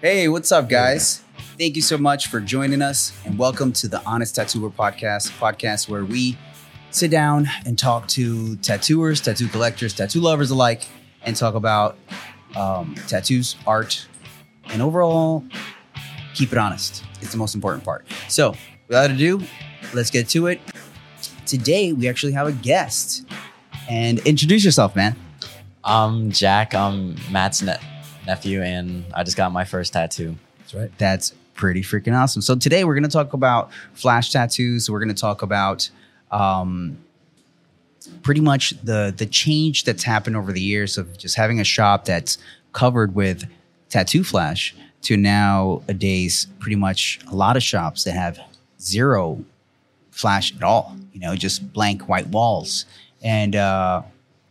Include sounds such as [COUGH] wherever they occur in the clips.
Hey, what's up, guys? Thank you so much for joining us, and welcome to the Honest Tattooer podcast, podcast where we sit down and talk to tattooers, tattoo collectors, tattoo lovers alike, and talk about um, tattoos, art, and overall, keep it honest. It's the most important part. So, without ado, let's get to it. Today, we actually have a guest, and introduce yourself, man. I'm Jack. I'm Matt's ne- nephew, and I just got my first tattoo. That's right. That's pretty freaking awesome. So today we're going to talk about flash tattoos. We're going to talk about um, pretty much the the change that's happened over the years of just having a shop that's covered with tattoo flash to nowadays pretty much a lot of shops that have zero flash at all. You know, just blank white walls. And uh,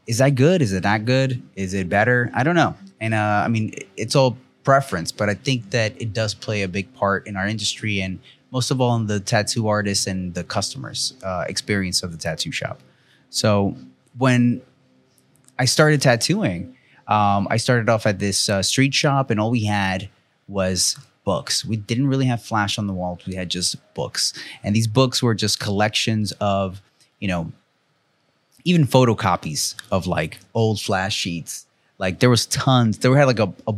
is that good? Is it not good? Is it better? I don't know. And uh, I mean, it's all preference, but I think that it does play a big part in our industry and most of all in the tattoo artists and the customers' uh, experience of the tattoo shop. So when I started tattooing, um, I started off at this uh, street shop, and all we had was books. We didn't really have flash on the walls. We had just books, and these books were just collections of, you know, even photocopies of like old flash sheets. Like there was tons. There had like a, a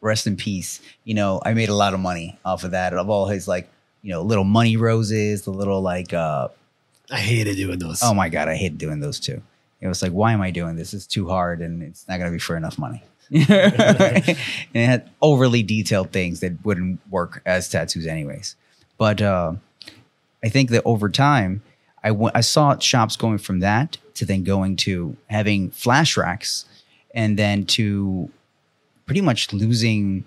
rest in peace. You know, I made a lot of money off of that. Of all his like, you know, little money roses, the little like uh I hated doing those. oh my god, I hated doing those too. It was like, why am I doing this? It's too hard and it's not gonna be for enough money. [LAUGHS] and it had overly detailed things that wouldn't work as tattoos anyways. But uh I think that over time I went- I saw shops going from that to then going to having flash racks and then to pretty much losing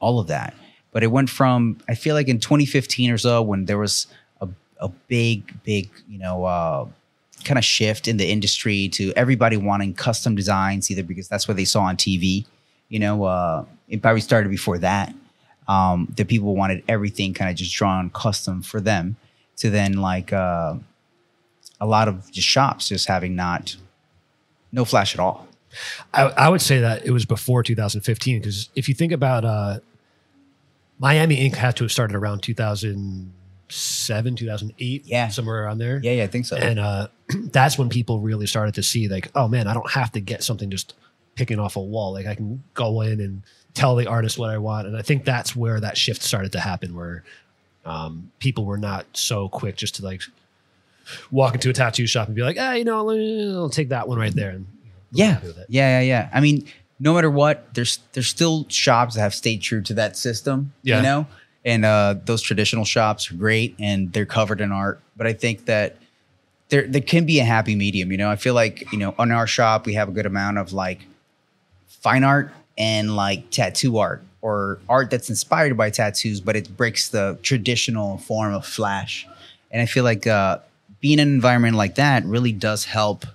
all of that. But it went from I feel like in 2015 or so when there was a a big big you know uh, kind of shift in the industry to everybody wanting custom designs either because that's what they saw on TV. You know, uh, it probably started before that. Um, the people wanted everything kind of just drawn custom for them. To then like uh, a lot of just shops just having not no flash at all. I, I would say that it was before 2015 because if you think about uh, Miami Ink had to have started around 2007, 2008, Yeah. somewhere around there. Yeah, yeah, I think so. And uh, [CLEARS THROAT] that's when people really started to see, like, oh man, I don't have to get something just picking off a wall. Like I can go in and tell the artist what I want. And I think that's where that shift started to happen, where um, people were not so quick just to like walk into a tattoo shop and be like, ah, you know, I'll take that one right there. And yeah, yeah, yeah, yeah. I mean, no matter what, there's there's still shops that have stayed true to that system. Yeah. You know, and uh, those traditional shops are great and they're covered in art. But I think that there there can be a happy medium. You know, I feel like you know on our shop we have a good amount of like fine art and like tattoo art or art that's inspired by tattoos, but it breaks the traditional form of flash. And I feel like uh, being in an environment like that really does help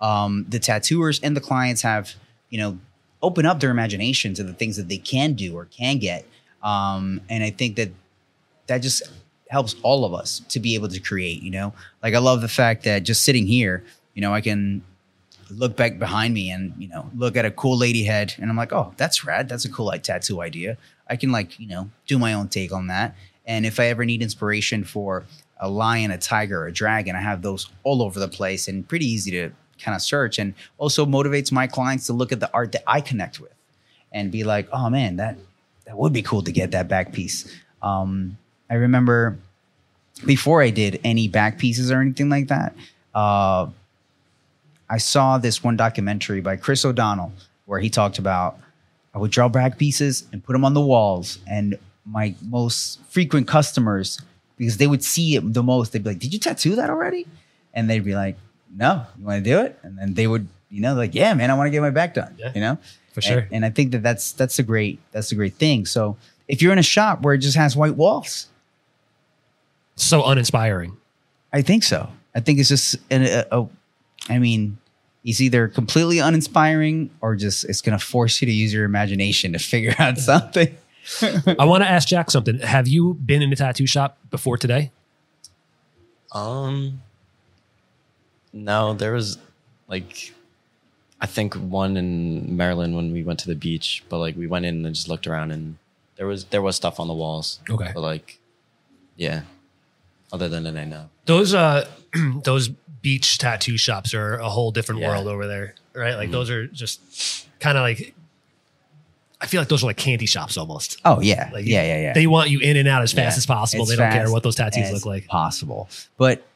um, the tattooers and the clients have, you know, open up their imagination to the things that they can do or can get. Um, and I think that that just helps all of us to be able to create, you know? Like I love the fact that just sitting here, you know, I can look back behind me and, you know, look at a cool lady head and I'm like, oh, that's rad. That's a cool like tattoo idea. I can like, you know, do my own take on that. And if I ever need inspiration for a lion, a tiger, a dragon, I have those all over the place and pretty easy to kind of search and also motivates my clients to look at the art that I connect with and be like, oh man, that that would be cool to get that back piece. Um, I remember before I did any back pieces or anything like that, uh, I saw this one documentary by Chris O'Donnell where he talked about I would draw back pieces and put them on the walls, and my most frequent customers, because they would see it the most, they'd be like, "Did you tattoo that already?" And they'd be like, "No, you want to do it?" And then they would, you know, like, "Yeah, man, I want to get my back done." Yeah. You know, For sure. And, and I think that that's that's a great that's a great thing. So if you're in a shop where it just has white walls, so uninspiring. I think so. I think it's just an, a, a, I mean, it's either completely uninspiring or just it's going to force you to use your imagination to figure out [LAUGHS] something. I want to ask Jack something. Have you been in a tattoo shop before today? Um, no, there was like I think one in Maryland when we went to the beach, but like we went in and just looked around and there was there was stuff on the walls. Okay. But like, yeah. Other than that, I know. Those uh [CLEARS THROAT] those beach tattoo shops are a whole different Yeah. world over there, right? Like Mhm. those are just kind of like I feel like those are like candy shops almost. Oh yeah, Like yeah, yeah, yeah. They want you in and out as fast Yeah. as possible. As they don't care what those tattoos as look like. Possible, but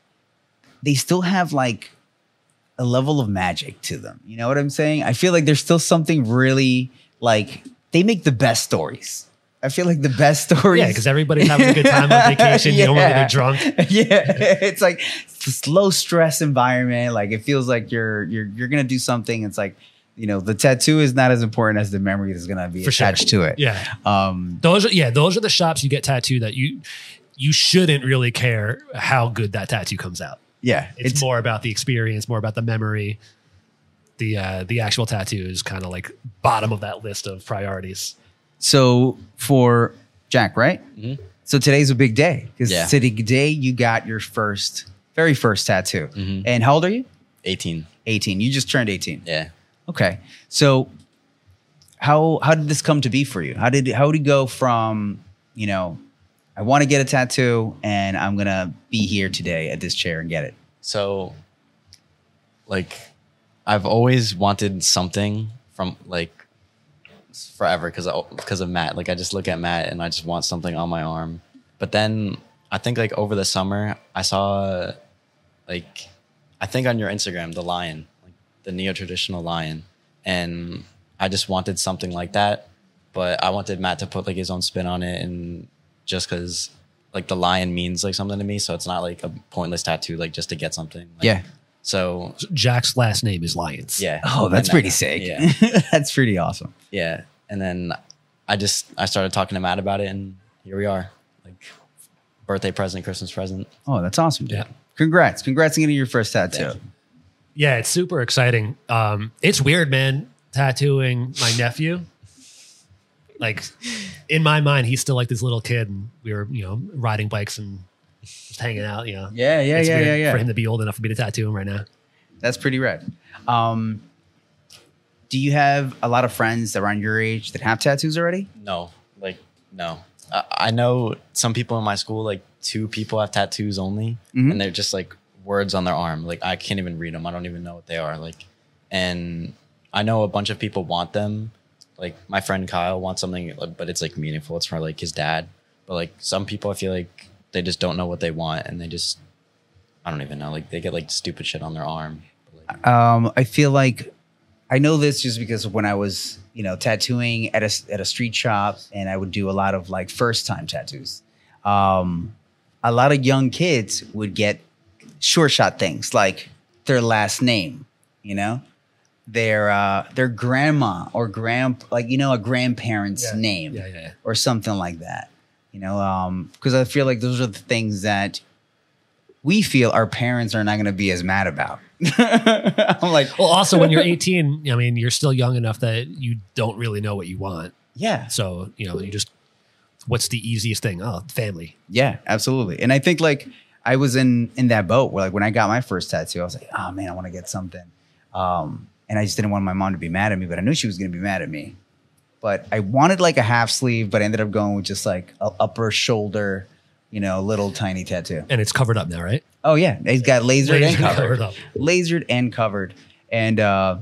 they still have like a level of magic to them. You know what I'm saying? I feel like there's still something really like they make the best stories. I feel like the best [LAUGHS] stories. Yeah, because everybody's having a good time on [LAUGHS] vacation. yeah. You don't want to get drunk. [LAUGHS] yeah, it's like it's low stress environment. Like it feels like you're you're you're gonna do something. It's like you know the tattoo is not as important as the memory that's gonna be For sure. attached to it. Yeah. Um. Those are yeah, those are the shops you get tattooed that you you shouldn't really care how good that tattoo comes out. Yeah. It's, more about the experience, more about the memory. The uh the actual tattoo is kind of like bottom of that list of priorities. So for Jack, right? Mhm. So today's a big day because Yeah. today you got your first, very first tattoo. Mhm. And how old are you? 18. 18. You just turned 18. Yeah. Okay. So how how did this come to be for you? How did how did it go from, you know, I want to get a tattoo and I'm going to be here today at this chair and get it. So, like, I've always wanted something from like forever because because of Matt. Like, I just look at Matt and I just want something on my arm. But then I think like over the summer, I saw like I think on your Instagram the lion, like the neo traditional lion, and I just wanted something like that. But I wanted Matt to put like his own spin on it, and just because like the lion means like something to me, so it's not like a pointless tattoo, like just to get something. Like, Yeah. So Jack's last name is Lyons. yeah. Oh, that's And, pretty sick. Yeah. [LAUGHS] that's pretty awesome. Yeah. And then I just I started talking to Matt about it, and here we are, like birthday present, Christmas present. Oh, that's awesome, dude. Yeah. Congrats. Congrats on getting your first tattoo. You. Yeah, it's super exciting. Um, it's weird, man, tattooing my nephew. Like in my mind, he's still like this little kid, and we were, you know, riding bikes and just hanging out. You know, Yeah, yeah, It's yeah, weird yeah, yeah. For him to be old enough for me to tattoo him right now. That's pretty rad. Um, do you have a lot of friends around your age that have tattoos already? No, like no. I, I know some people in my school, like two people have tattoos only, Mhm. and they're just like words on their arm. Like I can't even read them. I don't even know what they are. Like, and I know a bunch of people want them. Like my friend Kyle wants something, but it's like meaningful. It's for like his dad. But like some people, I feel like they just don't know what they want, and they just I don't even know. Like they get like stupid shit on their arm. Um, I feel like I know this just because when I was, you know, tattooing at a at a street shop, and I would do a lot of like first time tattoos. Um, a lot of young kids would get short shot things like their last name, you know, their uh, their grandma or grand like you know a grandparent's Yeah. name Yeah, yeah, or something like that. You know, um, because I feel like those are the things that we feel our parents are not going to be as mad about. [LAUGHS] I'm like, Well, also when you're [LAUGHS] 18, I mean, you're still young enough that you don't really know what you want. yeah, So you know, you just what's the easiest thing? Oh, family. yeah, absolutely. And I think like I was in in that boat where like when I got my first tattoo, I was like, oh man, I want to get something. Um, and I just didn't want my mom to be mad at me, but I knew she was going to be mad at me. But I wanted like a half sleeve, but I ended up going with just like a upper shoulder, you know, little tiny tattoo. And it's covered up now, right? Oh yeah, it's got lasered and covered. covered up. lasered and covered. And uh,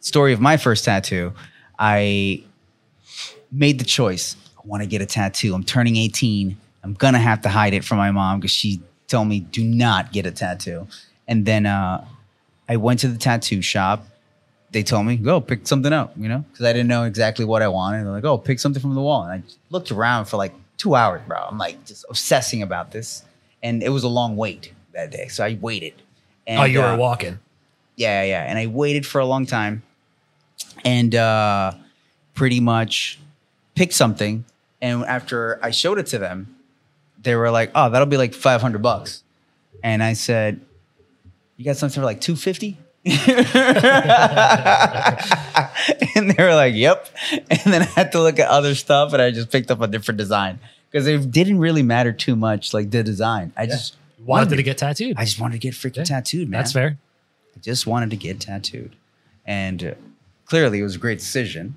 story of my first tattoo, I made the choice. I want to get a tattoo. I'm turning 18. I'm gonna have to hide it from my mom because she told me do not get a tattoo. And then uh, I went to the tattoo shop. They told me go pick something up, you know, because I didn't know exactly what I wanted. They're like, oh, pick something from the wall. And I looked around for like two hours, bro. I'm like just obsessing about this, and it was a long wait that day, so I waited. And, oh, you were uh, walking. yeah, yeah. And I waited for a long time and uh, pretty much picked something. And after I showed it to them, they were like, oh, that'll be like 500 bucks. And I said, you got something for like 250? [LAUGHS] and they were like, yep. And then I had to look at other stuff and I just picked up a different design because it didn't really matter too much, like the design. I just Wanted to get tattooed. I just wanted to get freaking Yeah, tattooed, man. That's fair. I just wanted to get tattooed. and uh, clearly it was a great decision,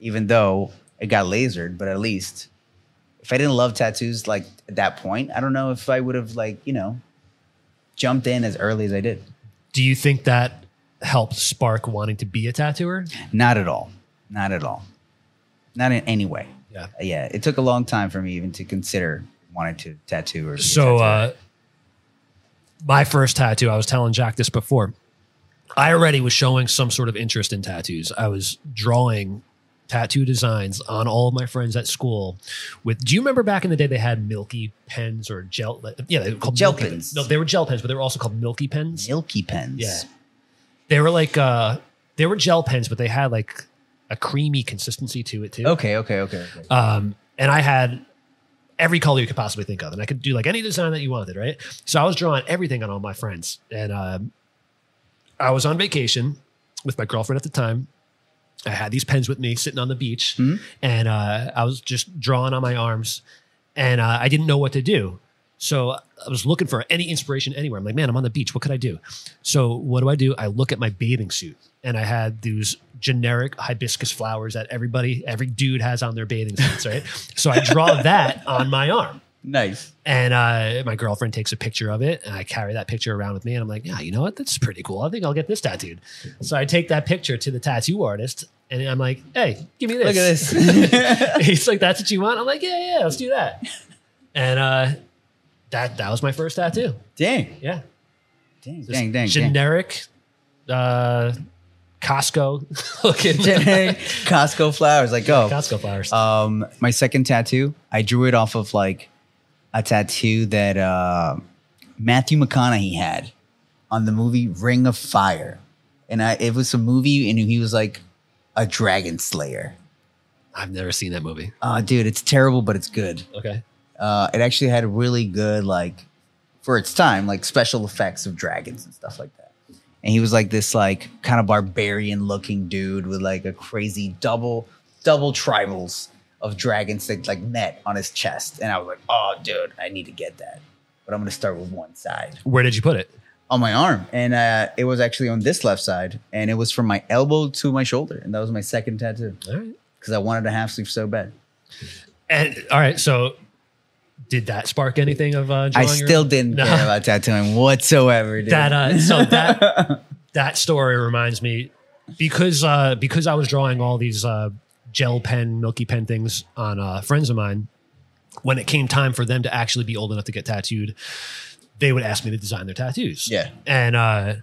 even though it got lasered. But at least, if I didn't love tattoos like at that point, I don't know if I would have like you know jumped in as early as I did. Do you think that helped spark wanting to be a tattooer? Not at all. Not at all. Not in any way. Yeah. Yeah. It took a long time for me even to consider wanting to tattoo or. So, uh, my first tattoo, I was telling Jack this before. I already was showing some sort of interest in tattoos. I was drawing tattoo designs on all of my friends at school. With, do you remember back in the day they had Milky pens or gel? Yeah, they were called Gel Milky pens. No, they were gel pens, but they were also called Milky pens. Milky pens. Yeah. They were like uh they were gel pens, but they had like a creamy consistency to it too. Okay. Okay. Okay. okay. Um, and I had every color you could possibly think of, and I could do like any design that you wanted, right? So I was drawing everything on all my friends, and um, I was on vacation with my girlfriend at the time. I had these pens with me sitting on the beach, and uh, I was just drawing on my arms, and uh, I didn't know what to do. So I was looking for any inspiration anywhere. I'm like, man, I'm on the beach. What could I do? So what do I do? I look at my bathing suit, and I had these generic hibiscus flowers that everybody, every dude has on their bathing suits, right? so I draw that on my arm. Nice. And uh, my girlfriend takes a picture of it, and I carry that picture around with me. And I'm like, yeah, you know what? That's pretty cool. I think I'll get this tattooed. So I take that picture to the tattoo artist, and I'm like, hey, give me this. Look at this. [LAUGHS] He's like, that's what you want? I'm like, yeah, yeah, let's do that. And uh, that that was my first tattoo. dang. Yeah, Dang. Just Dang. Dang. generic, uh, Costco [LAUGHS] looking [LAUGHS] dang. Costco flowers. Like, oh. Costco flowers. Um, my second tattoo, I drew it off of like a tattoo that uh, Matthew McConaughey had on the movie Reign of Fire, and I, it was a movie, and he was like a dragon slayer. I've never seen that movie. Oh, dude, it's terrible, but it's good. Okay. Uh, it actually had really good like for its time, like special effects of dragons and stuff like that. And he was like this like kind of barbarian looking dude with like a crazy double double tribals of dragons that like met on his chest. And I was like, oh dude, I need to get that. But I'm gonna start with one side. Where did you put it? On my arm. And uh, it was actually on this left side. And it was from my elbow to my shoulder. And that was my second tattoo. All right. Because I wanted a half sleeve so bad. And all right, so did that spark anything of uh, I drawing your- still [LAUGHS] didn't No. care about tattooing whatsoever, dude. that uh, so [LAUGHS] that that story reminds me because uh, because I was drawing all these uh, gel pen, milky pen things on uh, friends of mine. When it came time for them to actually be old enough to get tattooed, they would ask me to design their tattoos. Yeah. and uh,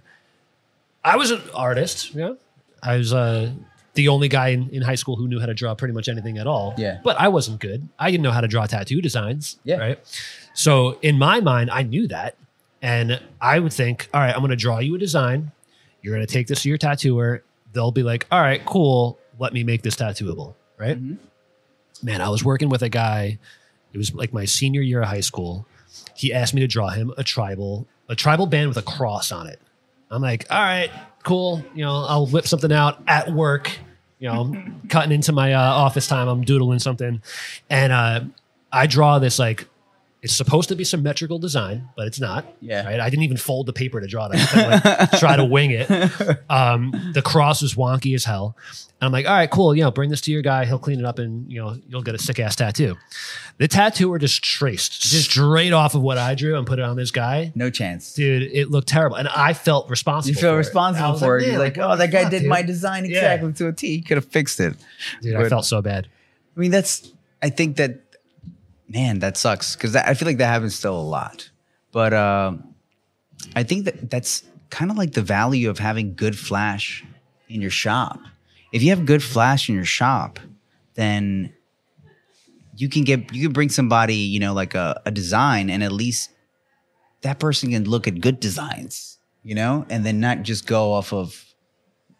I was an artist. Yeah, I was uh, the only guy in, in high school who knew how to draw pretty much anything at all. Yeah. but I wasn't good. I didn't know how to draw tattoo designs. Yeah. right. So in my mind, I knew that, and I would think, all right, I'm going to draw you a design. You're going to take this to your tattooer. They'll be like, all right, cool. Let me make this tattooable. Right. Man, I was working with a guy. It was like my senior year of high school. He asked me to draw him a tribal, a tribal band with a cross on it. I'm like, all right, cool. You know, I'll whip something out at work. You know, I'm cutting into my uh, office time. I'm doodling something, and uh, I draw this like it's supposed to be symmetrical design, but it's not. Yeah. Right. I didn't even fold the paper to draw that. I kinda, like, try to wing it. [LAUGHS] Um, the cross is wonky as hell. And I'm like, all right, cool. You know, bring this to your guy. He'll clean it up, and you know, you'll get a sick ass tattoo. The tattooer just traced just straight off of what I drew and put it on this guy. No chance. Dude, it looked terrible, and I felt responsible. You feel it. Responsible was for it. man, You're like, what oh, that guy fuck, did dude? my design Yeah. exactly to a T. He could have fixed it. Dude, I felt so bad. I mean, that's. I think that, man, that sucks because I feel like that happens still a lot. But um, I think that that's kind of like the value of having good flash in your shop. If you have good flash in your shop, then you can get you can bring somebody you know like a, a design and at least that person can look at good designs you know and then not just go off of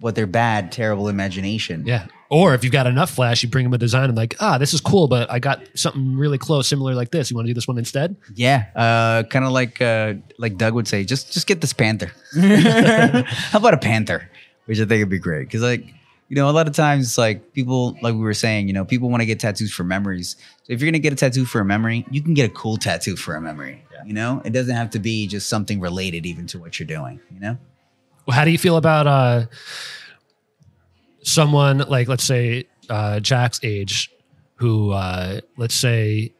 what their bad terrible imagination Yeah. Or if you've got enough flash, you bring them a design and like, ah, this is cool, but I got something really close, similar like this. You want to do this one instead? Yeah, uh, kind of like uh, like Doug would say, just just get this panther. [LAUGHS] [LAUGHS] How about a panther? Which I think would be great because like you know a lot of times like people like we were saying you know people want to get tattoos for memories. So if you're gonna get a tattoo for a memory, you can get a cool tattoo for a memory. You know, it doesn't have to be just something related even to what you're doing. You know, Well, how do you feel about uh someone like let's say uh, Jack's age, who uh, let's say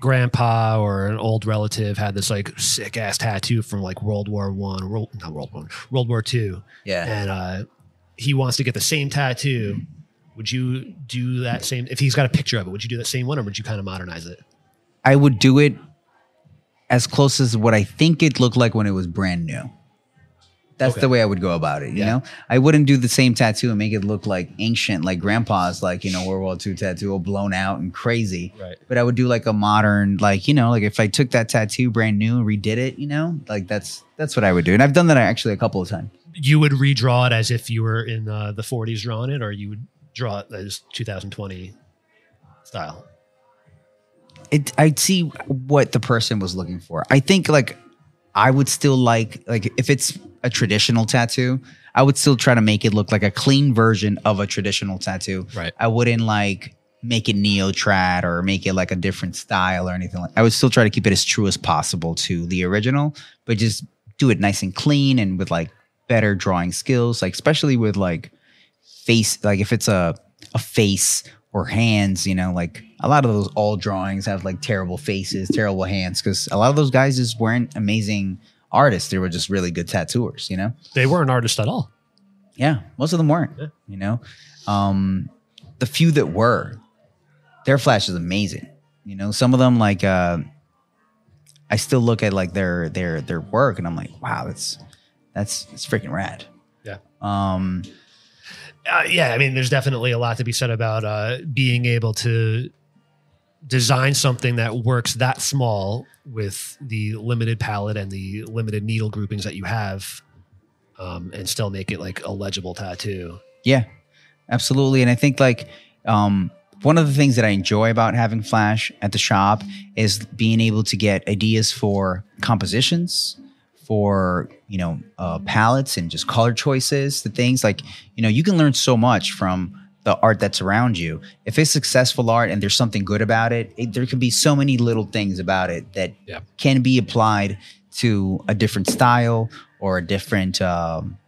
grandpa or an old relative had this like sick ass tattoo from like World War One, World not World War World War Two, Yeah. and uh, he wants to get the same tattoo. Would you do that same if he's got a picture of it? Would you do that same one, or would you kind of modernize it? I would do it as close as what I think it looked like when it was brand new. That's Okay. the way I would go about it. You Yeah. know, I wouldn't do the same tattoo and make it look like ancient, like grandpa's, like you know, World War II tattoo, all blown out and crazy. Right. But I would do like a modern, like you know, like if I took that tattoo brand new and redid it, you know, like that's that's what I would do. And I've done that actually a couple of times. You would redraw it as if you were in uh, the 40s drawing it, or you would draw it as 2020 style. it I'd see what the person was looking for. I think like I would still like like if it's a traditional tattoo, I would still try to make it look like a clean version of a traditional tattoo. Right. I wouldn't like make it neo trad or make it like a different style or anything like I would still try to keep it as true as possible to the original, but just do it nice and clean and with like better drawing skills, like especially with like face like if it's a a face or hands, you know, like a lot of those all drawings have like terrible faces, terrible hands because a lot of those guys just weren't amazing artists. They were just really good tattooers, you know. They weren't artists at all. Yeah, most of them weren't. Yeah. You know, um, the few that were, their flash is amazing. You know, some of them like uh, I still look at like their their their work and I'm like, wow, that's that's it's freaking rad. Yeah. Um, Uh, yeah, I mean, there's definitely a lot to be said about uh, being able to design something that works that small with the limited palette and the limited needle groupings that you have, um, and still make it like a legible tattoo. Yeah, absolutely. And I think like um, one of the things that I enjoy about having Flash at the shop is being able to get ideas for compositions, for you know uh, palettes and just color choices. The things like you know you can learn so much from the art that's around you. If it's successful art and there's something good about it, it there can be so many little things about it that Yeah. can be applied to a different style or a different. Um,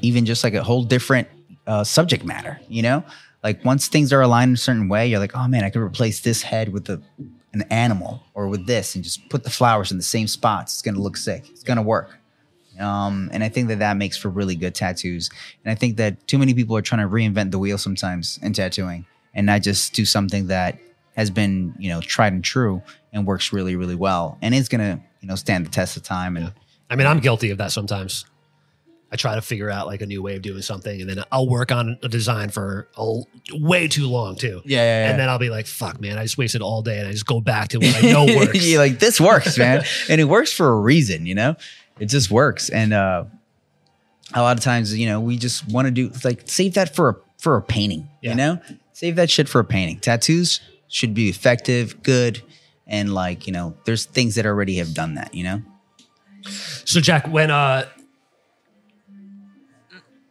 even just like a whole different uh, subject matter, you know? Like once things are aligned in a certain way, you're like, oh man, I could replace this head with a, an animal or with this and just put the flowers in the same spots. It's gonna look sick. It's gonna work. Um, and I think that that makes for really good tattoos. And I think that too many people are trying to reinvent the wheel sometimes in tattooing and not just do something that has been, you know, tried and true and works really, really well and is gonna, you know, stand the test of time. And I mean, I'm guilty of that sometimes. I try to figure out like a new way of doing something, and then I'll work on a design for a, way too long too. yeah, yeah, And then I'll be like, "Fuck, man! I just wasted all day," and I just go back to what I know [LAUGHS] works. You're like, this works, man. and it works for a reason, you know? It just works. And uh a lot of times, you know, we just want to do like save that for a for a painting, Yeah. you know? Save that shit for a painting. Tattoos should be effective, good, and like, you know, there's things that already have done that, you know? So Jack, when uh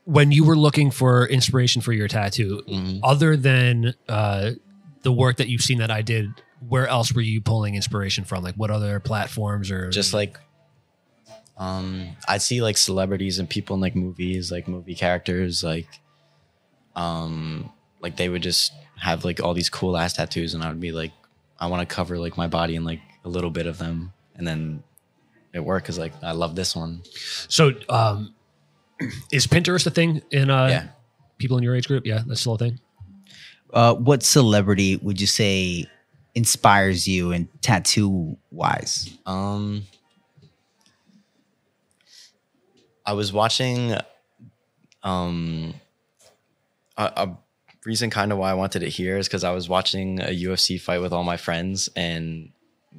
when you were looking for inspiration for your tattoo, Mhm. other than uh the work that you've seen that I did, where else were you pulling inspiration from? Like what other platforms or just like um i see like celebrities and people in like movies like movie characters like um like they would just have like all these cool ass tattoos and i would be like i want to cover like my body in like a little bit of them and then it worked because like i love this one so um [CLEARS THROAT] is Pinterest a thing in uh yeah people in your age group? Yeah, that's still a thing. Uh what celebrity would you say inspires you in tattoo wise? Um, I was watching um a, a reason kind of why I wanted it here is because I was watching a UFC fight with all my friends and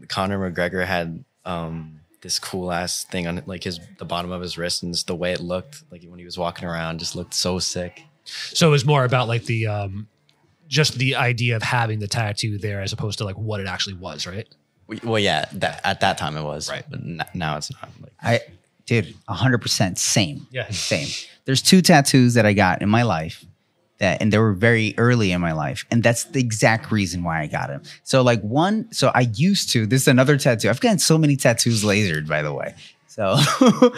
Conor McGregor had um this cool ass thing on like his the bottom of his wrist and just the way it looked like when he was walking around just looked so sick. So it was more about like the um just the idea of having the tattoo there as opposed to like what it actually was, right? Well, yeah, that at that time it was, Right. But n- now it's not. Like, I dude, hundred percent same. Yeah. Same. There's two tattoos that I got in my life that and they were very early in my life. And that's the exact reason why I got them. So like one, so I used to, this is another tattoo. I've gotten so many tattoos lasered, by the way. So, [LAUGHS]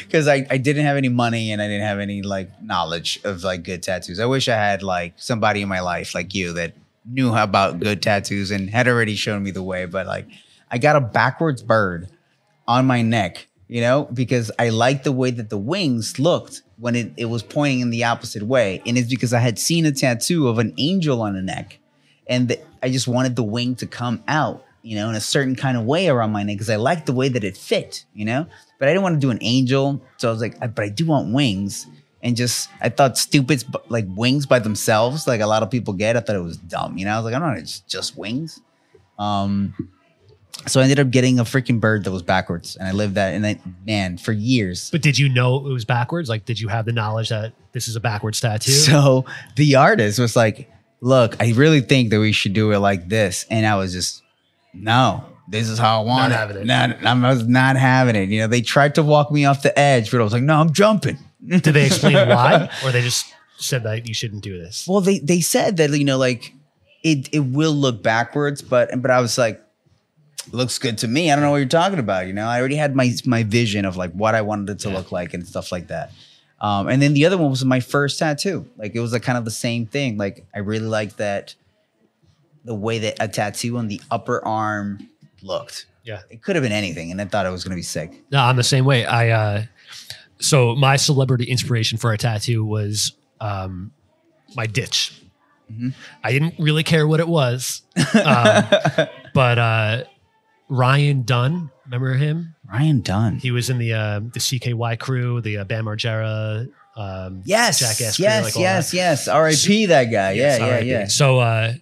because I, I didn't have any money and I didn't have any like knowledge of like good tattoos. I wish I had like somebody in my life like you that knew about good tattoos and had already shown me the way. But like, I got a backwards bird on my neck, you know, because I liked the way that the wings looked when it, it was pointing in the opposite way. And it's because I had seen a tattoo of an angel on the neck and the, I just wanted the wing to come out, you know, in a certain kind of way around my neck because I liked the way that it fit, you know. But I didn't want to do an angel, so I was like, I- but I do want wings, and just I thought stupid like wings by themselves, like a lot of people get. I thought it was dumb, you know. I was like, I don't know, it's just wings. Um, so I ended up getting a freaking bird that was backwards, and I lived that, and I man for years. But did you know it was backwards? Like, did you have the knowledge that this is a backwards tattoo? So the artist was like, "Look, I really think that we should do it like this," and I was just, "No, this is how I want Not it." having it. Not- I was not having it. You know, they tried to walk me off the edge, but I was like, "No, I'm jumping." Did they explain [LAUGHS] why, or they just said that you shouldn't do this? Well, they they said that you know, like it it will look backwards, but but I was like, looks good to me. I don't know what you're talking about. You know, I already had my my vision of like what I wanted it to look like and stuff like that. Um, and then the other one was my first tattoo. Like it was like kind of the same thing. Like I really liked that the way that a tattoo on the upper arm looked. Yeah. It could have been anything, and I thought it was gonna be sick. No, I'm the same way. I uh so my celebrity inspiration for a tattoo was um my ditch. Mm-hmm. I didn't really care what it was. Um, [LAUGHS] but uh Ryan Dunn, remember him? Ryan Dunn. He was in the uh, the CKY crew, the uh, Bam Margera um Yes, Jackass crew, yes, like yes, that. yes. R.I.P. that guy. Yes, yeah, yeah, RIP. yeah. So uh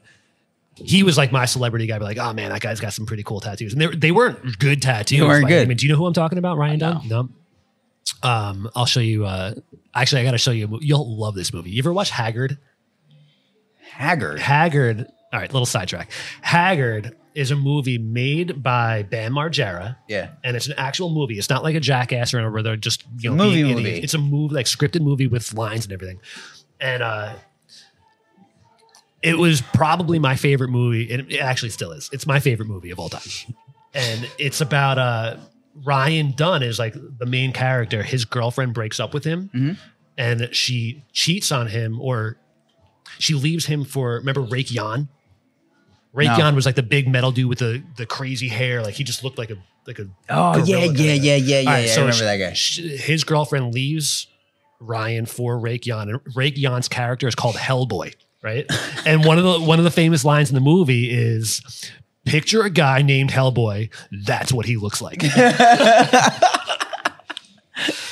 he was like my celebrity guy, be like, oh man, that guy's got some pretty cool tattoos. And they, they weren't good tattoos. They weren't good. means. Do you know who I'm talking about? Ryan Dunn? No. Um, I'll show you. Uh, actually, I got to show you. You'll love this movie. You ever watch Haggard? Haggard. Haggard. All right, little sidetrack. Haggard is a movie made by Bam Margera, Yeah. and it's an actual movie. It's not like a Jackass or where they're just you know Movie being movie. It's a movie, like scripted movie with lines and everything. And uh, it was probably my favorite movie. and It actually still is. It's my favorite movie of all time. [LAUGHS] And it's about uh, Ryan Dunn is like the main character. His girlfriend breaks up with him, Mhm. and she cheats on him, or she leaves him for. Remember Rake Yohn? Rake No. Was like the big metal dude with the the crazy hair. Like he just looked like a like a Oh yeah, yeah, yeah, yeah, yeah. All right, yeah. I so remember sh- that guy. sh- his girlfriend leaves Ryan for Rake and Rake character is called Hellboy, right? [LAUGHS] and one of the one of the famous lines in the movie is, "Picture a guy named Hellboy. That's what he looks like." [LAUGHS]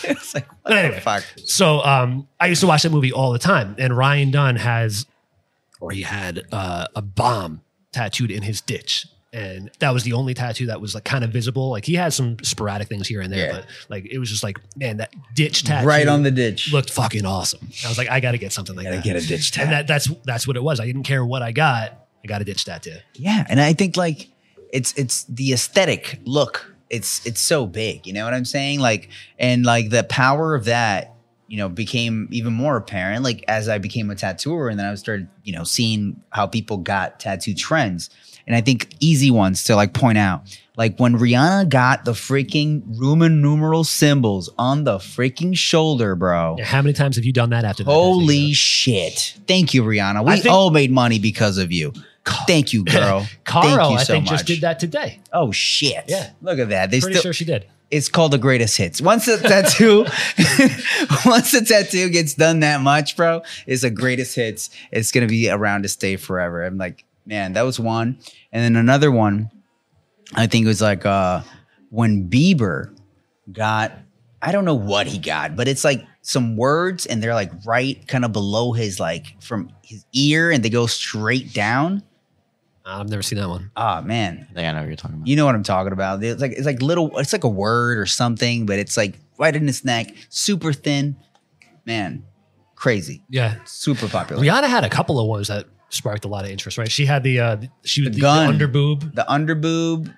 it's like, what anyway. the fuck? so um, I used to watch that movie all the time, and Ryan Dunn has, or he had uh, a bomb tattooed in his ditch. And that was the only tattoo that was like kind of visible. Like he had some sporadic things here and there, Yeah. but like it was just like, man, that ditch tattoo Right on the ditch. looked fucking awesome. I was like, I got to get something like Gotta that. get a ditch tat. and that that's that's what it was. I didn't care what I got. I got a ditch tattoo. Yeah, and I think like it's it's the aesthetic look. It's it's so big, you know what I'm saying? Like and like the power of that, you know, became even more apparent like as I became a tattooer and then I started, you know, seeing how people got tattoo trends. And I think easy ones to like point out. Like when Rihanna got the freaking Roman numeral symbols on the freaking shoulder, bro. How many times have you done that after that? Holy shit. Thank you, Rihanna. We think- all made money because of you. Thank you, girl. [LAUGHS] Caro, Thank you I so think much. just did that today. Oh shit. Yeah. Look at that. They Pretty still sure she did. It's called the greatest hits. Once a tattoo [LAUGHS] once a tattoo gets done that much, bro, it's a greatest hits. It's gonna be around to stay forever. I'm like, man, that was one. And then another one, I think it was like uh when Bieber got I don't know what he got, but it's like some words and they're like right kind of below his like from his ear and they go straight down. I've never seen that one. Oh man. I think I know what you're talking about. You know what I'm talking about. It's like it's like little it's like a word or something, but it's like right in his neck, super thin. Man, crazy. Yeah. Super popular. Rihanna had a couple of ones that sparked a lot of interest, right? She had the uh she was The the, gun. the underboob. The underboob,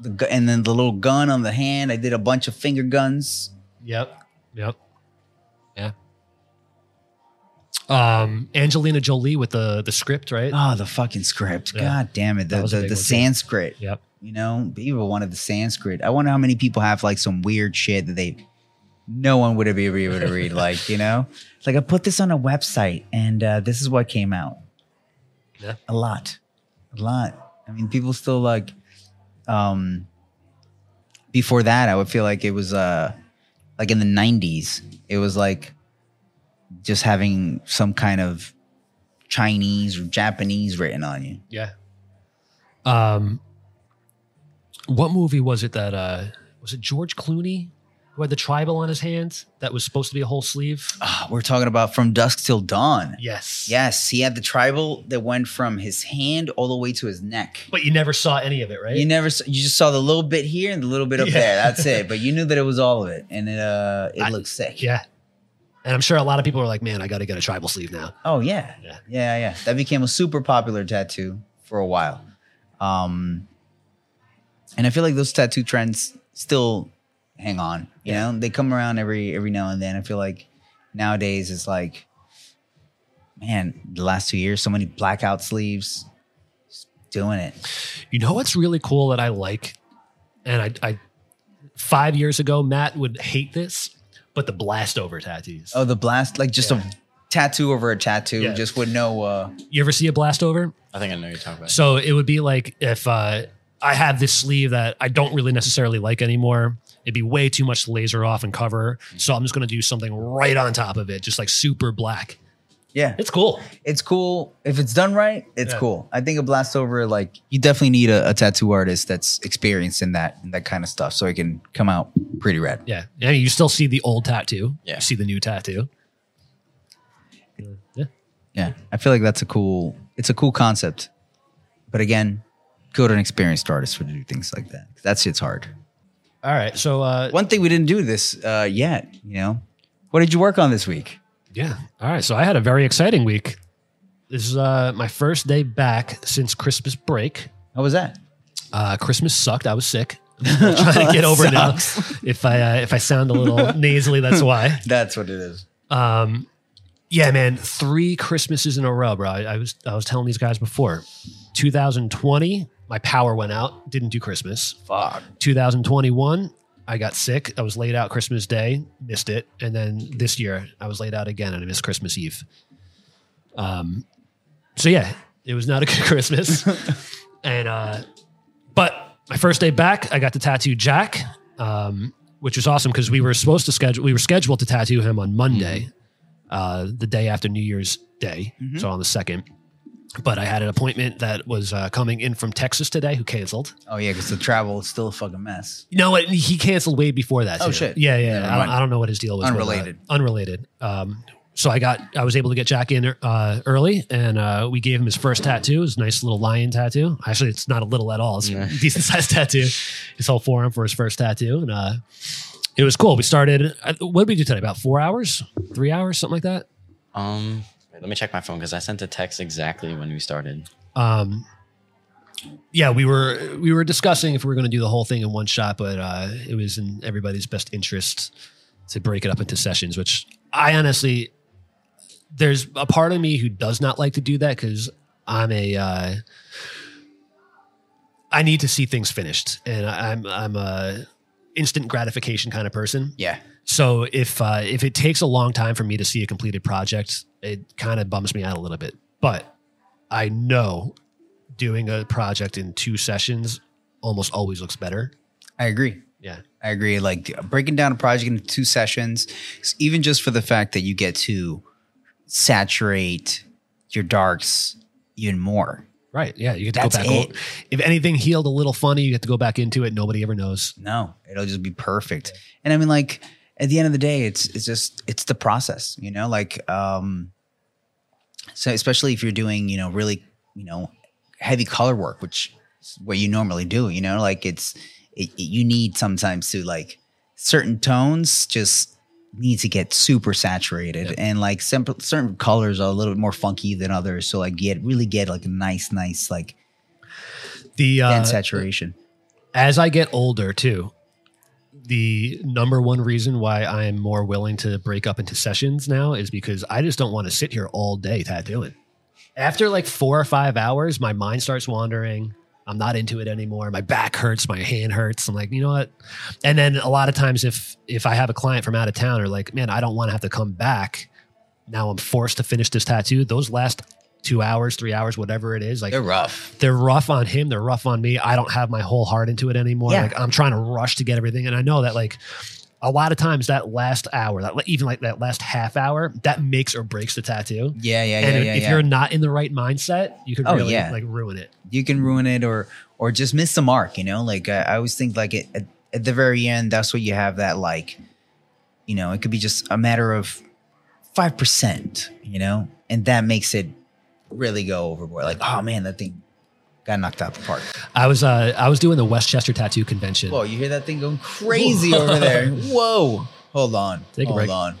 the gu- and then the little gun on the hand. I did a bunch of finger guns. Yep. Yep. Yeah. Um, Angelina Jolie with the the script, right? Oh, the fucking script. Yeah. God damn it. The, the, the. Sanskrit. Yep. You know, people wanted the Sanskrit. I wonder how many people have like some weird shit that they, no one would be able to read. [LAUGHS] like, you know, it's like I put this on a website and uh, this is what came out. Yeah. A lot. A lot. I mean, people still like, um, before that, I would feel like it was, uh, like in the 90s, it was like just having some kind of Chinese or Japanese written on you. Yeah. Um, what movie was it that uh was it George Clooney who had the tribal on his hands that was supposed to be a whole sleeve? Ah, we're talking about from dusk till dawn. Yes. Yes, he had the tribal that went from his hand all the way to his neck. But you never saw any of it, right? You never, s- you just saw the little bit here and the little bit up Yeah. there. That's it. But you knew that it was all of it, and it, uh, it I- looked sick. yeah. And I'm sure a lot of people are like, man, I got to get a tribal sleeve now. Oh yeah. Yeah. yeah, yeah. That became a super popular tattoo for a while, um, and I feel like those tattoo trends still hang on. You Yeah. know, they come around every every now and then. I feel like nowadays it's like, man, the last two years, so many blackout sleeves, just doing it. You know what's really cool that I like? And I, I five years ago, Matt would hate this, but the blast over tattoos. Oh, the blast, like just Yeah. a tattoo over a tattoo, Yeah. just with no. uh You ever see a blast over? I think I know what you're talking about. So it would be like if uh, I have this sleeve that I don't really necessarily like anymore. It'd be way too much to laser off and cover. So I'm just going to do something right on top of it, just like super black. Yeah, It's cool. it's cool if it's done right. It's Yeah. cool. I think a blast over, like you definitely need a, a tattoo artist that's experienced in that in that kind of stuff, so it can come out pretty red. Yeah. Mean, you still see the old tattoo. Yeah. You see the new tattoo. Yeah. Yeah, I feel like that's a cool. It's a cool concept, but again, go to an experienced artist for to do things like that. That shit's hard. All right. So, uh, One thing we didn't do this uh, yet. You know, what did you work on this week? Yeah. All right. So I had a very exciting week. This is uh, my first day back since Christmas break. How was that? Uh, Christmas sucked. I was sick. I'm trying to get [LAUGHS] over it now. If I uh, if I sound a little [LAUGHS] nasally, that's why. That's what it is. Um, yeah, man, three Christmases in a row, bro. I, I was I was telling these guys before. 2020, my power went out. Didn't do Christmas. Fuck. 2021, I got sick. I was laid out Christmas Day, missed it, and then this year I was laid out again and I missed Christmas Eve. Um, so yeah, it was not a [LAUGHS] good Christmas. [LAUGHS] and uh, but my first day back, I got to tattoo Jack, um, which was awesome because we were supposed to schedule. We were scheduled to tattoo him on Monday, uh, the day after New Year's Day, so on the second. But I had an appointment that was uh, coming in from Texas today, who canceled. Oh yeah, because the travel is still a fucking mess. You know what? He canceled way before that. Oh, too. shit. Yeah, yeah. Never I don't. I don't know what his deal was. with that. Unrelated. unrelated. Um, so I got, I was able to get Jack in uh, early, and uh, we gave him his first tattoo. His nice little lion tattoo. Actually, it's not a little at all. It's Yeah. a [LAUGHS] decent sized tattoo. His whole forearm for his first tattoo, and uh, it was cool. We started. uh, What did we do today? About four hours, three hours, something like that. Um, wait, let me check my phone because I sent a text exactly when we started. um yeah we were we were discussing if we were going to do the whole thing in one shot but uh it was in everybody's best interest to break it up into sessions which i honestly there's a part of me who does not like to do that because i'm a uh i need to see things finished and I- i'm i'm a instant gratification kind of person Yeah. so if uh, if it takes a long time for me to see a completed project, it kind of bums me out a little bit. But I know doing a project in two sessions almost always looks better. I agree. Yeah. I agree. Like breaking down a project into two sessions, even just for the fact that you get to saturate your darks even more. Right. Yeah. You get to That's go back. it. If anything healed a little funny, you get to go back into it. Nobody ever knows. No, it'll just be perfect. And I mean, like at the end of the day, it's it's just it's the process, you know. Like, um, so especially if you're doing, you know, really, you know, heavy color work, which is what you normally do, you know, like it's it, it- you need sometimes to like certain tones just need to get super saturated, and like simple, certain colors are a little bit more funky than others. So like, get really get like a nice, nice like The uh, saturation. as I get older too, the number one reason why I am more willing to break up into sessions now is because I just don't want to sit here all day tattooing. After like four or five hours, my mind starts wandering. I'm not into it anymore. My back hurts, my hand hurts. I'm like, you know what? And then a lot of times if if I have a client from out of town or like, man, I don't want to have to come back. Now I'm forced to finish this tattoo. Those last two hours, three hours, whatever it is, like They're rough. they're rough on him. They're rough on me. I don't have my whole heart into it anymore. Yeah. Like I'm trying to rush to get everything, and I know that like a lot of times that last hour, that even like that last half hour, that makes or breaks the tattoo. Yeah, yeah, yeah, and yeah. if yeah. you're not in the right mindset, you could Oh, really yeah. like ruin it. you can ruin it or or just miss the mark you know like i, I always think like it, at, at the very end that's where you have that like you know it could be just a matter of 5% you know and that makes it really go overboard. Like oh man that thing got knocked out the park. I was uh I was doing the Westchester Tattoo Convention. whoa you hear that thing going crazy over there? [LAUGHS] Whoa. Hold on. Take a hold on.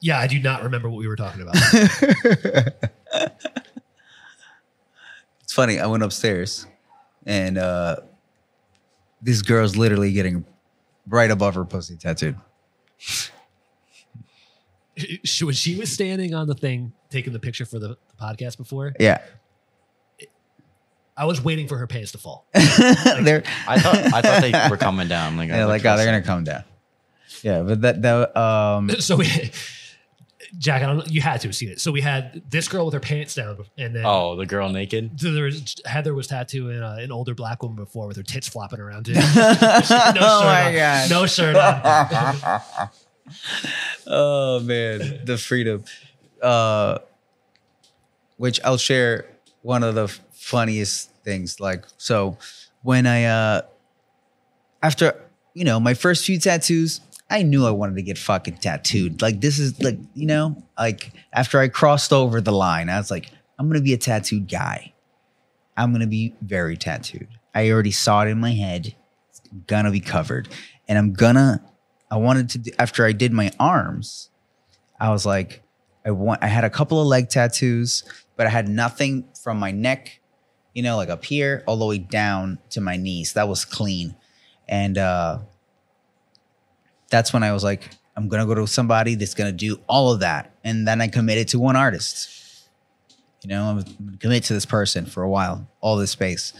Yeah, I do not remember what we were talking about. [LAUGHS] it's funny i went upstairs and uh this girl's literally getting right above her pussy tattooed she, when she was standing on the thing taking the picture for the, the podcast before, yeah I was waiting for her pants to fall. [LAUGHS] they're I thought I thought they were [LAUGHS] coming down. Like, yeah, like oh, they're gonna come down. Yeah, but that that um [LAUGHS] so we, Jack, I don't know, you had to have seen it. So we had this girl with her pants down, and then Oh, the girl naked. So there was Heather was tattooing uh, an older black woman before with her tits flopping around. Too. oh my on. god. No shirt on. Oh man, the freedom. Uh which I'll share one of the funniest things like so when I uh after you know my first few tattoos I knew I wanted to get fucking tattooed. Like this is like, you know, like after I crossed over the line, I was like, I'm gonna be a tattooed guy. I'm gonna be very tattooed. I already saw it in my head. It's gonna be covered. And I'm gonna I wanted to do, after I did my arms, I was like, I want I had a couple of leg tattoos, but I had nothing from my neck, you know, like up here, all the way down to my knees. That was clean. And uh that's when I was like, I'm gonna go to somebody that's gonna do all of that. And then I committed to one artist. You know, I'm commit to this person for a while, all this space.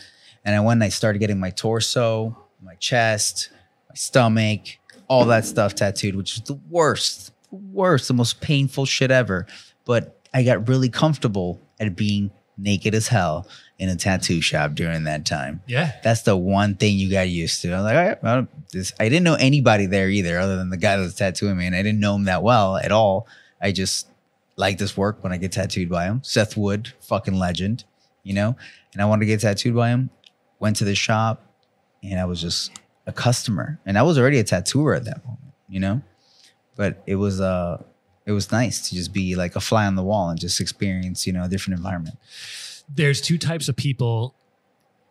And I went and I started getting my torso, my chest, my stomach, all that stuff tattooed, which is the worst, the worst, the most painful shit ever. But I got really comfortable at being naked as hell in a tattoo shop during that time. Yeah. That's the one thing you got used to. I was like, right, well, this, I didn't know anybody there either, other than the guy that was tattooing me, and I didn't know him that well at all. I just like this work when I get tattooed by him. Seth Wood, fucking legend, you know. And I wanted to get tattooed by him. Went to the shop, and I was just a customer, and I was already a tattooer at that moment, you know. But it was uh, it was nice to just be like a fly on the wall and just experience, you know, a different environment. There's two types of people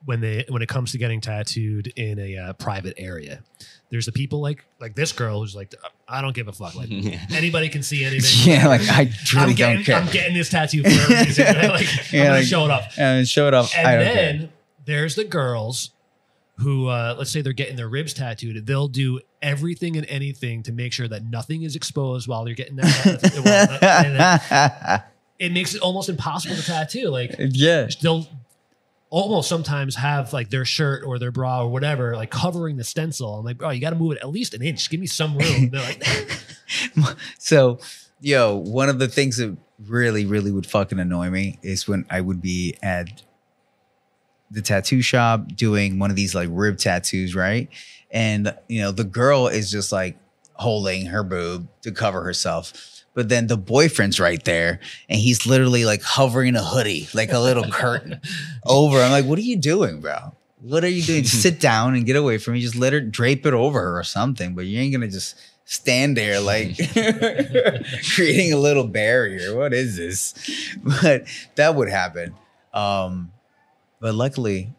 when they when it comes to getting tattooed in a uh, private area. There's the people like like this girl who's like, I don't give a fuck. Like [LAUGHS] anybody can see anything. [LAUGHS] Yeah, like I really I'm getting, don't care. I'm getting this tattoo for a reason. [LAUGHS] Like, Yeah, I'm gonna like- show it up. and show it up. And I don't then care. there's the girls who, uh, let's say they're getting their ribs tattooed. They'll do everything and anything to make sure that nothing is exposed while they're getting that. [LAUGHS] it makes it almost impossible to tattoo. Like yeah. they'll almost sometimes have like their shirt or their bra or whatever like covering the stencil. I'm like, bro, you got to move it at least an inch. Give me some room. They're like, [LAUGHS] So, yo, one of the things that really, really would fucking annoy me is when I would be at the tattoo shop doing one of these like rib tattoos, right? And, you know, the girl is just like holding her boob to cover herself. But then the boyfriend's right there and he's literally like hovering a hoodie, like a little curtain [LAUGHS] over. I'm like, what are you doing, bro? What are you doing? Just sit [LAUGHS] down and get away from me. Just let her drape it over her or something. But you ain't gonna just stand there like [LAUGHS] creating a little barrier. What is this? But that would happen. Um, but luckily,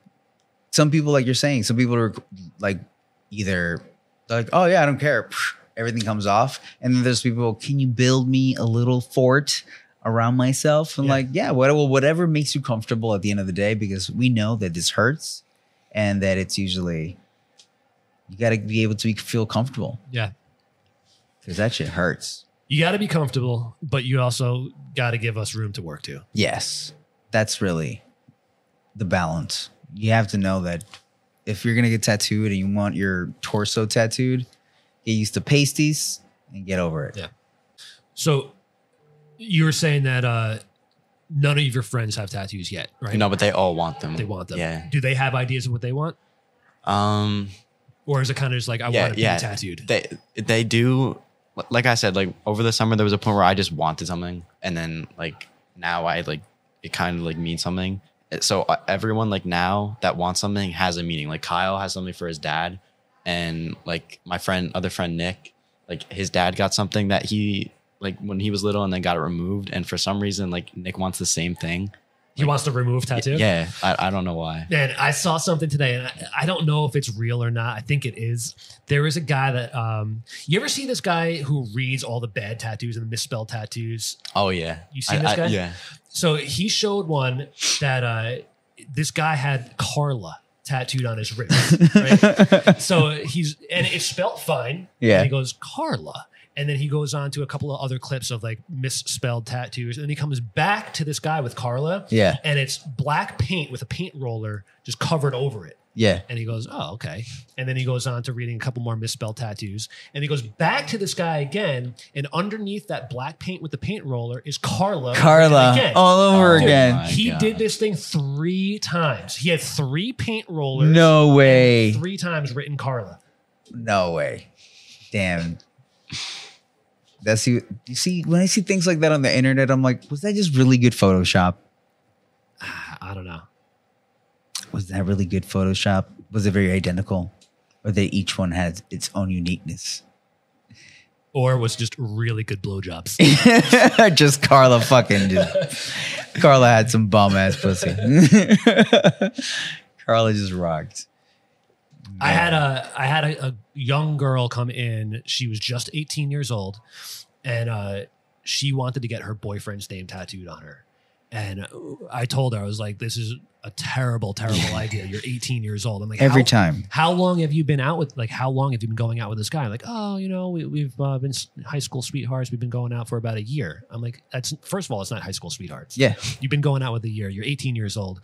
some people, like you're saying, some people are like either like, oh yeah, I don't care. Everything comes off. And then there's people, can you build me a little fort around myself? I'm Yeah. like, yeah, what, well, whatever makes you comfortable at the end of the day, because we know that this hurts and that it's usually You got to be able to feel comfortable Yeah. because that shit hurts. You got to be comfortable, but you also got to give us room to work too. Yes, that's really the balance. You have to know that if you're gonna get tattooed and you want your torso tattooed, get used to pasties and get over it. Yeah. So you were saying that uh, none of your friends have tattoos yet, right? No, but they all want them. They want them. Yeah. Do they have ideas of what they want? Um. Or is it kind of just like, I yeah. want to Yeah. be tattooed? They they do. Like I said, like over the summer, there was a point where I just wanted something, and then like now I like it kind of like means something. So uh, everyone like now that wants something has a meaning. Like Kyle has something for his dad, and like my friend, other friend Nick, like his dad got something that he like when he was little and then got it removed, and for some reason like Nick wants the same thing. He wants to remove tattoo? Yeah, I, I don't know why. Man, I saw something today, and I, I don't know if it's real or not. I think it is. There is a guy that um, you ever see this guy who reads all the bad tattoos and the misspelled tattoos? Oh yeah, You seen I- this guy? Yeah. So he showed one that uh, this guy had Carla tattooed on his wrist. Right? [LAUGHS] so he's and it's spelt fine. Yeah. And he goes Carla, and then he goes on to a couple of other clips of like misspelled tattoos, and then he comes back to this guy with Carla. Yeah, And it's black paint with a paint roller just covered over it. yeah. And he goes, Oh, okay. And then he goes on to reading a couple more misspelled tattoos. And he goes back to this guy again. And underneath that black paint with the paint roller is Carla. Carla, Again. all over Oh, again. he God. did this thing three times. He had three paint rollers. No way. Three times written Carla. No way. Damn. That's you. You see, when I see things like that on the internet, I'm like, was that just really good Photoshop? Ah, I don't know. Was that really good Photoshop? Was it very identical, or that each one has its own uniqueness? Or was just really good blowjobs. [LAUGHS] just Carla fucking just Carla had some bum ass pussy. [LAUGHS] Carla just rocked. I had a I had a, a young girl come in. She was just 18 years old, and uh, she wanted to get her boyfriend's name tattooed on her. And I told her I was like, "This is a terrible, terrible [LAUGHS] idea. You're 18 years old." I'm like, every how, time. How long have you been out with? Like, how long have you been going out with this guy? Like, oh, you know, we, we've uh, been high school sweethearts. We've been going out for about a year. I'm like, that's first of all, it's not high school sweethearts. Yeah, You've been going out with a year. You're 18 years old.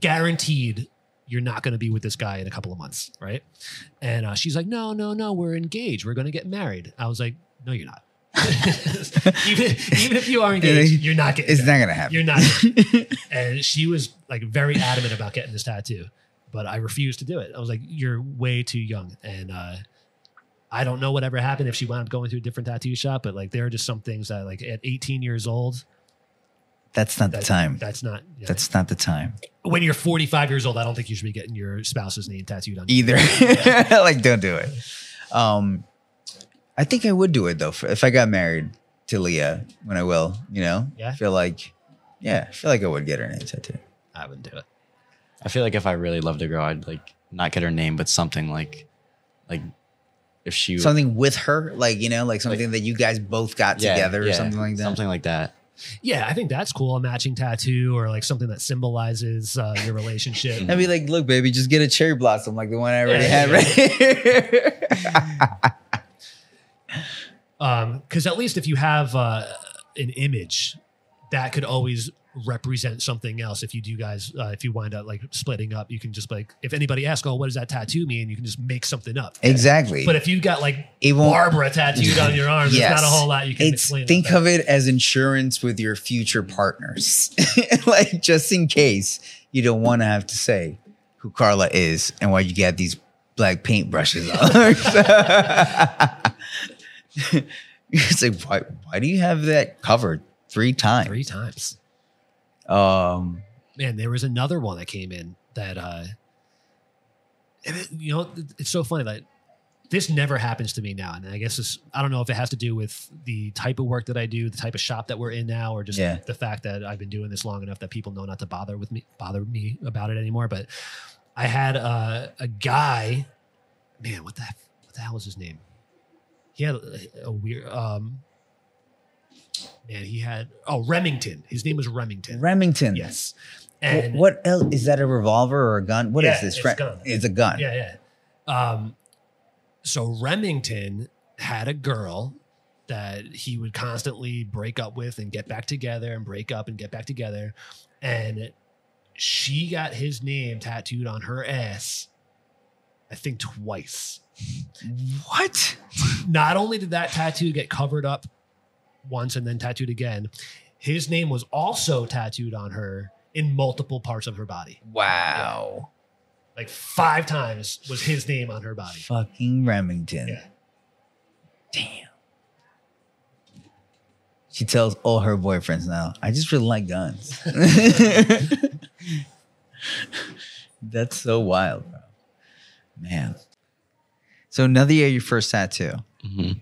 Guaranteed you're not going to be with this guy in a couple of months, right? And uh, she's like, no, no, no, we're engaged. We're going to get married. I was like, no, you're not. [LAUGHS] even, even if you are [LAUGHS] engaged, you're not getting it's married. not gonna happen. You're not. [LAUGHS] and she was like very adamant about getting this tattoo, but I refused to do it. I was like, you're way too young. And uh, I don't know whatever happened if she wound up going to a different tattoo shop, but like there are just some things that like at 18 years old, That's not the time. That's not. yeah. That's not the time when you're 45 years old. I don't think you should be getting your spouse's name tattooed on you. either. [LAUGHS] like, don't do it. Um, I think I would do it though if- if I got married to Leah when I will. You know, Yeah. I feel like, yeah, I feel like I would get her name tattooed. I wouldn't do it. I feel like if I really loved a girl, I'd like not get her name, but something like, like if she Something with her, like you know, like something that you guys both got Yeah, together or yeah, something like that. Something like that. Yeah, I think that's cool. A matching tattoo or like something that symbolizes uh, your relationship. [LAUGHS] I'd be like, look, baby, just get a cherry blossom like the one I already Yeah, had right here. [LAUGHS] Um, because at least if you have uh, an image, that could always represent something else. If you do guys, uh, if you wind up like splitting up, you can just like if anybody asks, "Oh, what does that tattoo mean?" You can just make something up. exactly. But if you've got like it. Barbara tattooed on your arm, there's Yes. not a whole lot you can It's explain. think of it as insurance with your future partners, [LAUGHS] like just in case you don't want to have to say who Carla is and why you got these black paint brushes on. [LAUGHS] it's like why? Why do you have that covered three times? three times. Um, man, there was another one that came in that uh it- you know it's so funny that this never happens to me now and i guess it's i don't know if it has to do with the type of work that i do the type of shop that we're in now or just Yeah. the fact that i've been doing this long enough that people know not to bother with me bother me about it anymore but i had uh, a guy man what the what the hell was his name he had a, a weird um man he had oh remington his name was remington Remington. Yes. And what else is that? A revolver or a gun? What is Yeah, this? it's a gun. It's a gun. yeah, yeah. Um, so Remington had a girl that he would constantly break up with and get back together and break up and get back together. And she got his name tattooed on her ass, I think twice. What? Not only did that tattoo get covered up once and then tattooed again, his name was also tattooed on her in multiple parts of her body. Wow. Like five times was his name on her body. Fucking Remington. Yeah. Damn. She tells all her boyfriends now, I just really like guns. [LAUGHS] That's so wild, bro. Man. So another year, your first tattoo. hmm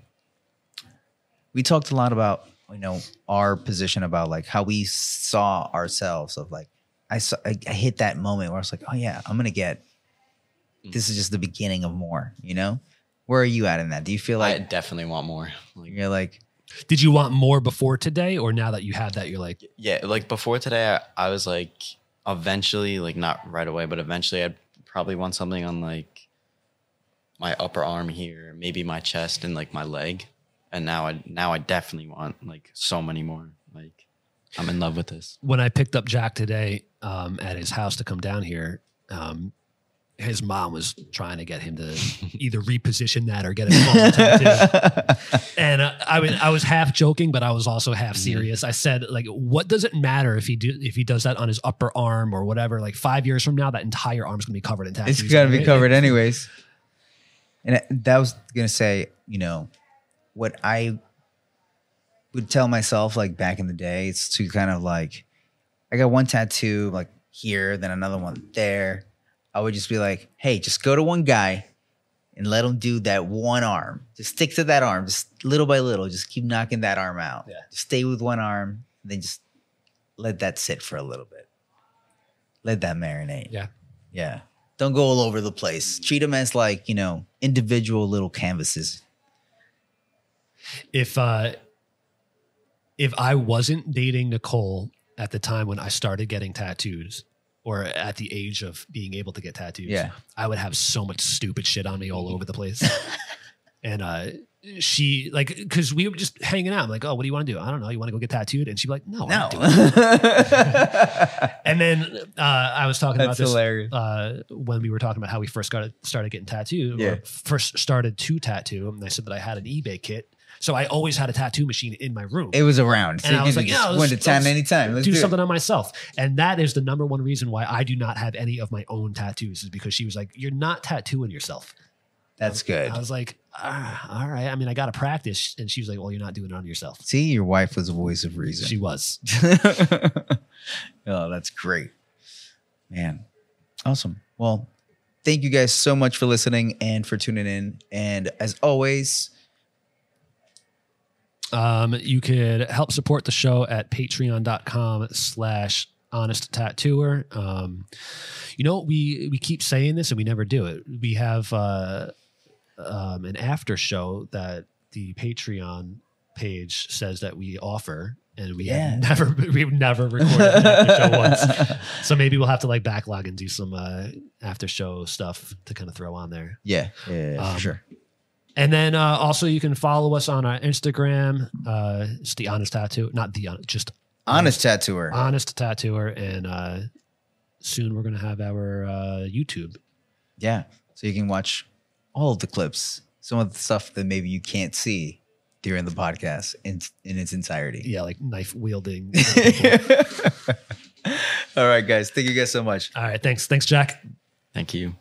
We talked a lot about, you know, our position about like how we saw ourselves of like, I saw, I, I hit that moment where I was like, oh yeah, I'm going to get, mm. this is just the beginning of more, you know? Where are you at in that? Do you feel like I definitely want more. Like, you're like, Did you want more before today, or now that you have that, you're like, yeah, like before today, I, I was like, eventually, like not right away, but eventually, I'd probably want something on like my upper arm here, maybe my chest and like my leg. And now I now I definitely want like so many more. Like I'm in love with this. when I picked up Jack today um, at his house to come down here, um, his mom was trying to get him to [LAUGHS] either reposition that or get a full tattoo. [LAUGHS] And uh, I was I was half joking, but I was also half serious. I said, like, what does it matter if he do if he does that on his upper arm or whatever? Like five years from now, that entire arm's gonna be covered in tattoos. it's got to be right? covered anyways. And that was going to say, you know, what I would tell myself like back in the day, it's to kind of like, I got one tattoo like here, then another one there. I would just be like, hey, just go to one guy and let him do that one arm. Just stick to that arm, just little by little. Just keep knocking that arm out. Yeah. Just stay with one arm, and then just let that sit for a little bit. Let that marinate. Yeah. Yeah. Don't go all over the place. Treat them as like, you know, individual little canvases. If uh if I wasn't dating Nicole at the time when I started getting tattoos or at the age of being able to get tattoos, Yeah. I would have so much stupid shit on me all over the place. [LAUGHS] and uh she like because we were just hanging out. I'm like, oh, what do you want to do? I don't know. You want to go get tattooed? And she'd be like, no, No. not doing it. And then uh, I was talking about That's this hilarious. uh, when we were talking about how we first got started getting tattooed. Yeah. Or first started to tattoo, and I said that I had an eBay kit. So I always had a tattoo machine in my room. It was around. So And I was like, yeah, let's- to let's anytime. Let's do do, something on myself. And that is the number one reason why I do not have any of my own tattoos is because she was like, You're not tattooing yourself. That's good. I was like, ah, all right. I mean, I got to practice. And she was like, Well, you're not doing it on yourself. See, your wife was a voice of reason. She was. [LAUGHS] oh, that's great. Man. Awesome. Well, thank you guys so much for listening and for tuning in. And as always, Um, you could help support the show at patreon.com slash honest tattooer. Um, you know, we, we keep saying this and we never do it. We have uh, um, an after show that the Patreon page says that we offer. And we Yeah. have never [LAUGHS] we've never recorded an after show [LAUGHS] once. So maybe we'll have to like backlog and do some uh, after show stuff to kind of throw on there. yeah, yeah, Um, for sure. And then uh, also you can follow us on our Instagram. Uh, it's the Honest Tattoo, not the Hon- just Honest tattooer. Honest Tattooer, and uh, soon we're gonna have our uh, YouTube. Yeah. So you can watch all of the clips, some of the stuff that maybe you can't see during the podcast in, in its entirety. Yeah, like knife wielding. [LAUGHS] all right, guys. Thank you guys so much. All right, thanks, thanks, Jack. Thank you.